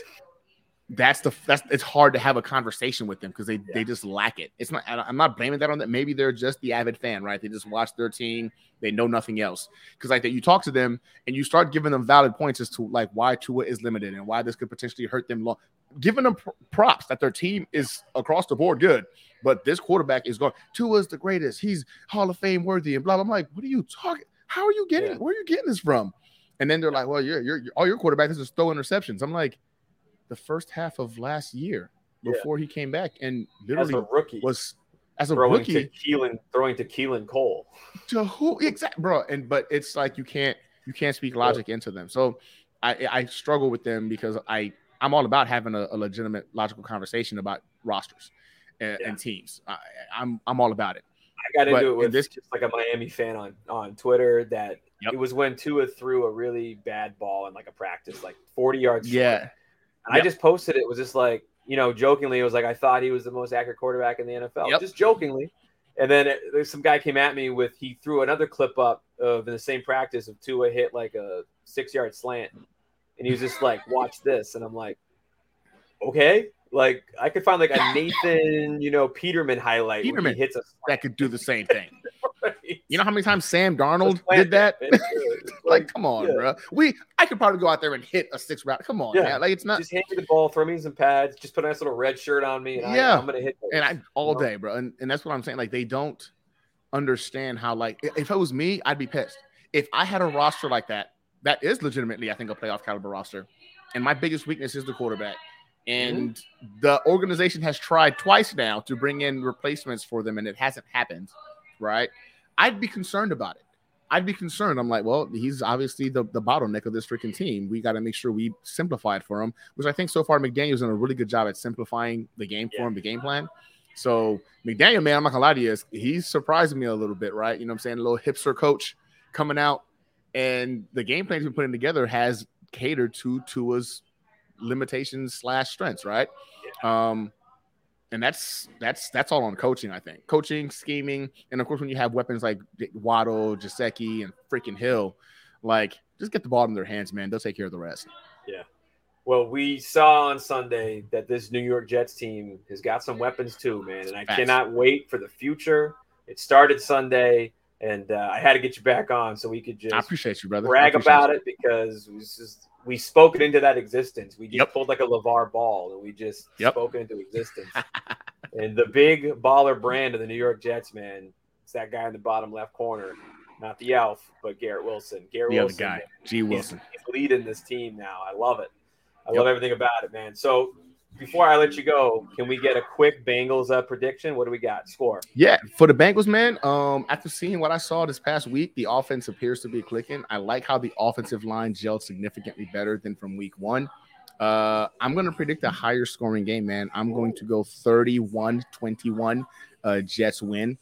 that's the that's it's hard to have a conversation with them because they they just lack it. It's not I'm not blaming that on that. Maybe they're just the avid fan, right? They just watch their team, they know nothing else. Because like that, you talk to them and you start giving them valid points as to like why Tua is limited and why this could potentially hurt them. Long, giving them props that their team is across the board good, but this quarterback is going. Tua's the greatest. He's Hall of Fame worthy and blah. blah. I'm like, what are you talking? How are you getting? Yeah. Where are you getting this from? And then they're like, well, you're, you're, all your quarterback is just throw interceptions. I'm like, the first half of last year Yeah. before he came back and as literally a rookie was as a throwing to rookie Keelan, throwing to Keelan Cole. to who exactly, bro? And but it's like you can't you can't speak logic into them. So I I struggle with them because I I'm all about having a, a legitimate logical conversation about rosters and, Yeah. and teams. I, I'm I'm all about it. I got into it with this- just like a Miami fan on on Twitter that Yep. it was when Tua threw a really bad ball in like a practice, like 40 yards. short. Yeah, And I just posted it. it was just like, you know, jokingly, it was like I thought he was the most accurate quarterback in the NFL, Yep. just jokingly. And then it, some guy came at me with he threw another clip up of in the same practice of Tua hit like a six yard slant, and he was just like, "Watch this," and I'm like, "Okay." Like I could find like a Nathan, you know, Peterman highlight Peterman. hits a that could do the same thing. slant. You know how many times Sam Darnold did that? Like, come on, yeah. bro. We I could probably go out there and hit a six route. Come on, Yeah. man. Like it's not. just hand me the ball, throw me some pads, just put a nice little red shirt on me, and Yeah. I, I'm gonna hit. those. and I all know? day, bro. And, and that's what I'm saying. Like they don't understand how like if it was me, I'd be pissed. If I had a roster like that, that is legitimately, I think, a playoff caliber roster. And my biggest weakness is the quarterback. And the organization has tried twice now to bring in replacements for them, and it hasn't happened. Right. I'd be concerned about it. I'd be concerned. I'm like, well, he's obviously the, the bottleneck of this freaking team. We got to make sure we simplify it for him, which I think so far McDaniel's done a really good job at simplifying the game for Yeah. him, the game plan. So McDaniel, man, I'm not gonna lie to you, he's surprising me a little bit, right? You know what I'm saying? A little hipster coach coming out, and the game plan he's been putting together has catered to Tua's limitations slash strengths, right? Um, and that's that's that's all on coaching, I think. Coaching, scheming, and of course, when you have weapons like Waddle, Gesicki, and freaking Hill, like just get the ball in their hands, man. They'll take care of the rest. Yeah. Well, we saw on Sunday that this New York Jets team has got some weapons too, man, and I cannot wait for the future. It started Sunday, and uh, I had to get you back on so we could just I appreciate you, brother. Brag about you. it because we just we spoke it into that existence. We just Yep. pulled like a LaVar Ball and we just Yep. spoke it into existence. and the big baller brand of the New York Jets, man, it's that guy in the bottom left corner, not the elf, but Garrett Wilson. Garrett The Wilson, guy, man, G. he's, Wilson. he's leading this team now. I love it. I Yep. love everything about it, man. So before I let you go, can we get a quick Bengals uh, prediction? What do we got? Score. Yeah, for the Bengals, man. Um, after seeing what I saw this past week, the offense appears to be clicking. I like how the offensive line gelled significantly better than from week one. Uh, I'm going to predict a higher scoring game, man. I'm going to go 31 21 uh, Jets win.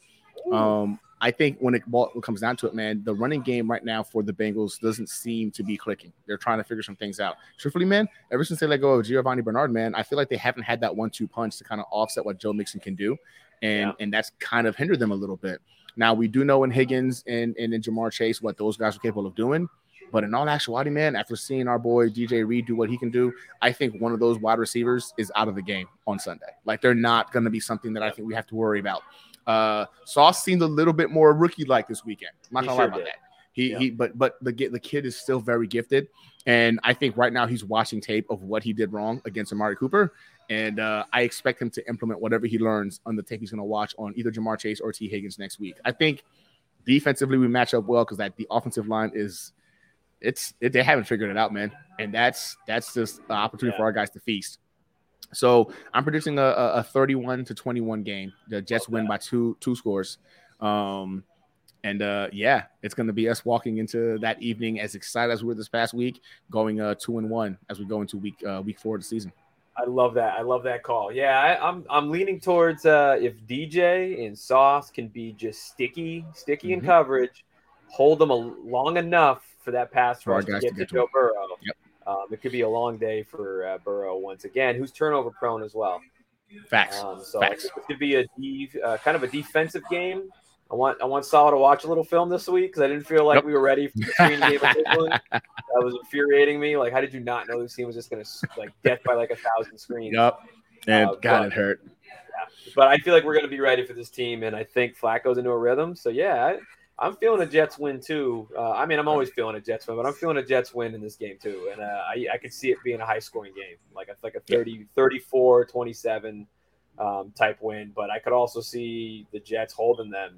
Um, I think when it when it comes down to it, man, the running game right now for the Bengals doesn't seem to be clicking. They're trying to figure some things out. Truthfully, man, ever since they let go of Giovani Bernard, man, I feel like they haven't had that one-two punch to kind of offset what Joe Mixon can do, and Yeah. and that's kind of hindered them a little bit. Now we do know in Higgins and and in Ja'Marr Chase what those guys are capable of doing. But in all actuality, man, after seeing our boy DJ Reed do what he can do, I think one of those wide receivers is out of the game on Sunday. Like they're not going to be something that I think we have to worry about. Uh, Sauce seemed a little bit more rookie like this weekend. I'm not He gonna sure lie about did. that. He Yeah. he, but but the the kid is still very gifted, and I think right now he's watching tape of what he did wrong against Amari Cooper, and uh, I expect him to implement whatever he learns on the tape he's going to watch on either Ja'Marr Chase or Tee Higgins next week. I think defensively we match up well because that the offensive line is it's it, they haven't figured it out, man, and that's that's just an opportunity Yeah. for our guys to feast. So I'm predicting a, a, a 31 to 21 game. The Jets win by two two scores. Um, and uh, yeah, it's going to be us walking into that evening as excited as we were this past week, going uh, two and one as we go into week uh, week four of the season. I love that. I love that call. Yeah, I, I'm I'm leaning towards uh, if DJ and Sauce can be just sticky, sticky in Mhm. coverage, hold them a, long enough for that pass rush to get to to, get to Joe. Burrow. Yep. Um, it could be a long day for uh, Burrow once again, who's turnover prone as well. Facts. Um, so Facts. it could be a uh, kind of a defensive game. I want I want Saleh to watch a little film this week because I didn't feel like Yep. we were ready for the screen game. That was infuriating me. Like, how did you not know this team was just going to like death by like a thousand screens? Yep. And Uh, God, but- it hurt. But I feel like we're going to be ready for this team, and I think Flacco's into a rhythm. So yeah, I'm feeling a Jets win too. Uh, I mean, I'm always feeling a Jets win, but I'm feeling a Jets win in this game too. And uh, I, I could see it being a high scoring game, like a, like a 30, 34, 27 um, type win. But I could also see the Jets holding them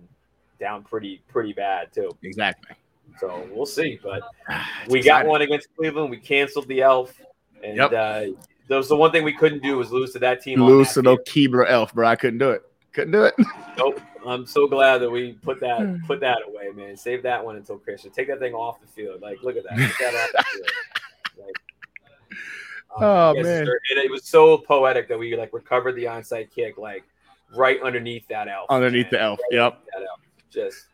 down pretty pretty bad too. Exactly. So we'll see. But It's we got exciting. one against Cleveland. We canceled the Elf, and Yep. uh, that was the one thing we couldn't do was lose to that team. Lose that to no Keebler Elf, bro. I couldn't do it. Couldn't do it. Nope. I'm so glad that we put that put that away, man. Save that one until Christian. Take that thing off the field. Like, look at that. That the. Like, um, Oh, yes, man. It was so poetic that we like recovered the onside kick, like right underneath that elf. Underneath man. the elf. Right Yep. elf. Just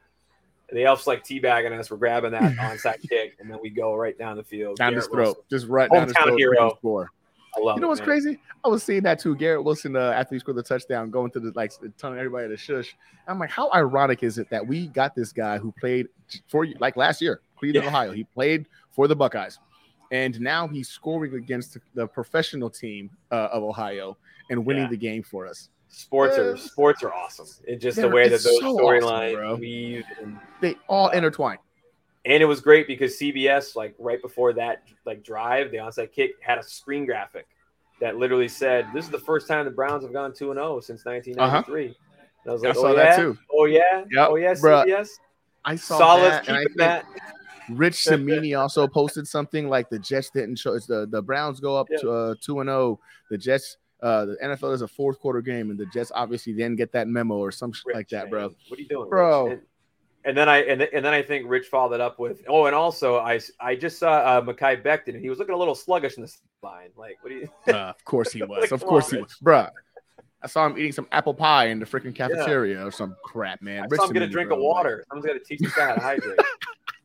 the elf's like teabagging us. We're grabbing that onside kick, and then we go right down the field. Down his throat. Wilson. Just right down his Hometown throat. hero. Score. You know what's man. crazy? I was seeing that too. Garrett Wilson, uh, after he scored the touchdown, going to the like telling everybody to shush. I'm like, how ironic is it that we got this guy who played for you like last year, Cleveland, Yeah. Ohio. He played for the Buckeyes, and now he's scoring against the professional team uh, of Ohio and winning Yeah. the game for us. Sports are sports are awesome. It's just the way that those so awesome, weave and They all intertwine. And it was great because CBS, like right before that, like drive, the onside kick had a screen graphic that literally said, "This is the first time the Browns have gone two and zero since 1993." And I was I like, saw "Oh that yeah, too. oh yeah, Yep, oh yeah, bruh. CBS, I saw solid, that, and I think that." Rich Cimini also posted something like the Jets didn't show. It's the the Browns go up Yeah. to uh, two and zero. The Jets, uh, the NFL is a fourth quarter game, and the Jets obviously didn't get that memo or some shit Rich, like that, man. bro. What are you doing, Bro. Rich? And, then I and, and then I think Rich followed it up with, "Oh, and also I I just saw uh, Mekhi Becton, and he was looking a little sluggish in the line. Like, what do you?" Uh, of course he was. Like, of course on, he was, bruh. I saw him eating some apple pie in the freaking Yeah. cafeteria or some crap, man. I Rich saw him get a drink bro. of water. Someone's got to teach this guy how to hydrate.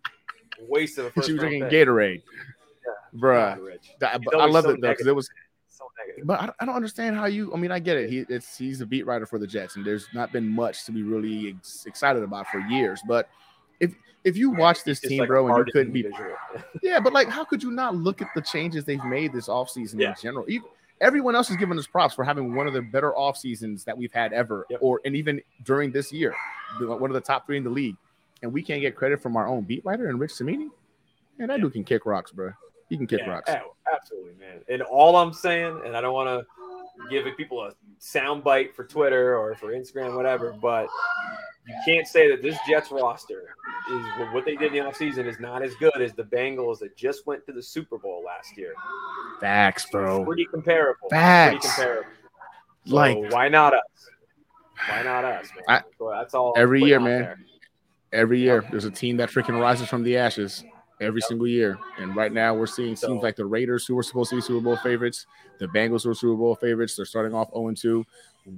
Waste of a first she was drinking pick. Gatorade. Bruh. Rich. That- I love it though because it was. Negative. But I, I don't understand how you. I mean, I get it. He it's he's a beat writer for the Jets, and there's not been much to be really ex- excited about for years. But if if you watch this It's team, like bro, and you couldn't be. Yeah, but like, how could you not look at the changes they've made this offseason Yeah. in general? Even, everyone else is giving us props for having one of the better off seasons that we've had ever, Yep. or and even during this year, one of the top three in the league, and we can't get credit from our own beat writer and Rich Cimini. Man, that dude can kick rocks, bro. He can kick Yeah, rocks. Eh, absolutely, man. And all I'm saying, and I don't want to give people a soundbite for Twitter or for Instagram, whatever, but you can't say that this Jets roster is what they did in the offseason is not as good as the Bengals that just went to the Super Bowl last year. Facts, bro. Pretty comparable. Facts. Pretty comparable. So Like- why not us? Why not us, man? I- So that's all. Every year, man. there. Every year, there's a team that freaking rises from the ashes every single year. And right now, we're seeing So- teams like the Raiders, who were supposed to be Super Bowl favorites, the Bengals, who are Super Bowl favorites. They're starting off 0 2.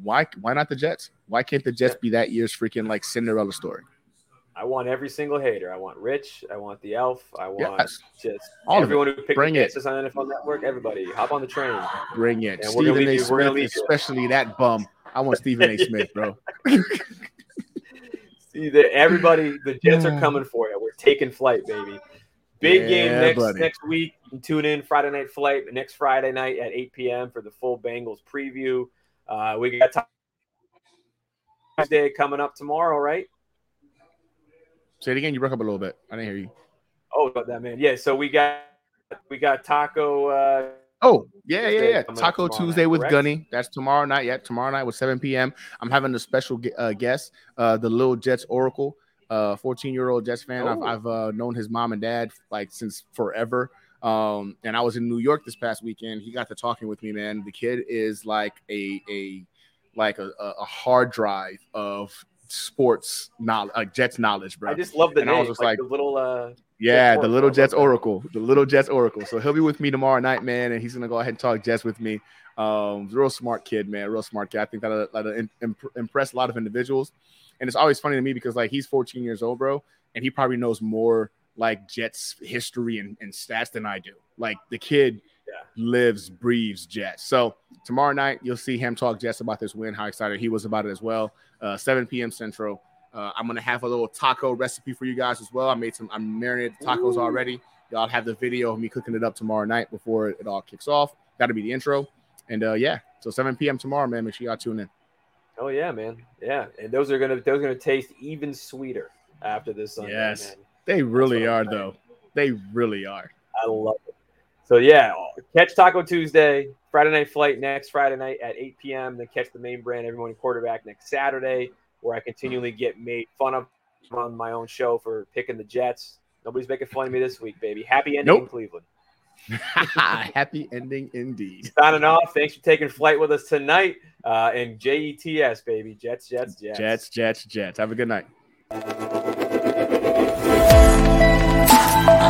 Why? Why not the Jets? Why can't the Jets be that year's freaking like Cinderella story? I want every single hater. I want Rich. I want the Elf. I want Yes. just All of it. everyone who picked Bring the it. Texas on NFL Network. Everybody, hop on the train. Bring it. And Stephen A. you- we're gonna Smith, you. especially that bum. I want Stephen A. Smith, bro. See that everybody, the Jets are mm. coming for you. We're taking flight, baby. Big game next buddy. next week. You can tune in Friday night flight next Friday night at 8 p.m. for the full Bengals preview. Uh, we got Tuesday coming up tomorrow, right? Say it again. You broke up a little bit. I didn't hear you. Oh, about that man. Yeah. So we got we got Taco. Uh, Oh, yeah, yeah, Tuesday yeah. Taco Tuesday night, with correct? Gunny. That's tomorrow night. Yeah, tomorrow night with 7 p.m. I'm having a special uh, guest, uh, the Little Jets Oracle, uh, 14 year old Jets fan. I've, Oh. I've uh, known his mom and dad like since forever. Um, and I was in New York this past weekend. He got to talking with me, man. The kid is like a a like a, a hard drive of sports knowledge, like Jets knowledge, bro. I just love the And I was just like, like- the little. Uh, Yeah, Jets the little Jets. Oracle, the little Jets Oracle. So he'll be with me tomorrow night, man, and he's gonna go ahead and talk Jets with me. Um, real smart kid, man, real smart kid. I think that'll, that'll imp- impress a lot of individuals, and it's always funny to me because like he's 14 years old, bro, and he probably knows more like Jets history and, and stats than I do. Like the kid Yeah. lives, breathes Jets. So tomorrow night you'll see him talk Jets about this win, how excited he was about it as well. Uh, 7 p.m. Central. Uh, I'm gonna have a little taco recipe for you guys as well. I made some. I'm marinated tacos Ooh. already. Y'all have the video of me cooking it up tomorrow night before it all kicks off. Got to be the intro. And uh, yeah, so 7 p.m. tomorrow, man. Make sure y'all tune in. Oh yeah, man. Yeah, and those are gonna those are gonna taste even sweeter after this Sunday. Yes. man. They really are, saying. though. They really are. I love it. So yeah, catch Taco Tuesday, Friday night flight next Friday night at 8 p.m. Then catch the main brand every morning quarterback next Saturday, where I continually get made fun of on my own show for picking the Jets. Nobody's making fun of me this week, baby. Happy ending in Nope. Cleveland. Happy ending indeed. Signing off. Thanks for taking flight with us tonight. Uh, and JETS, baby. Jets, Jets, Jets. Jets, Jets, Jets. Have a good night.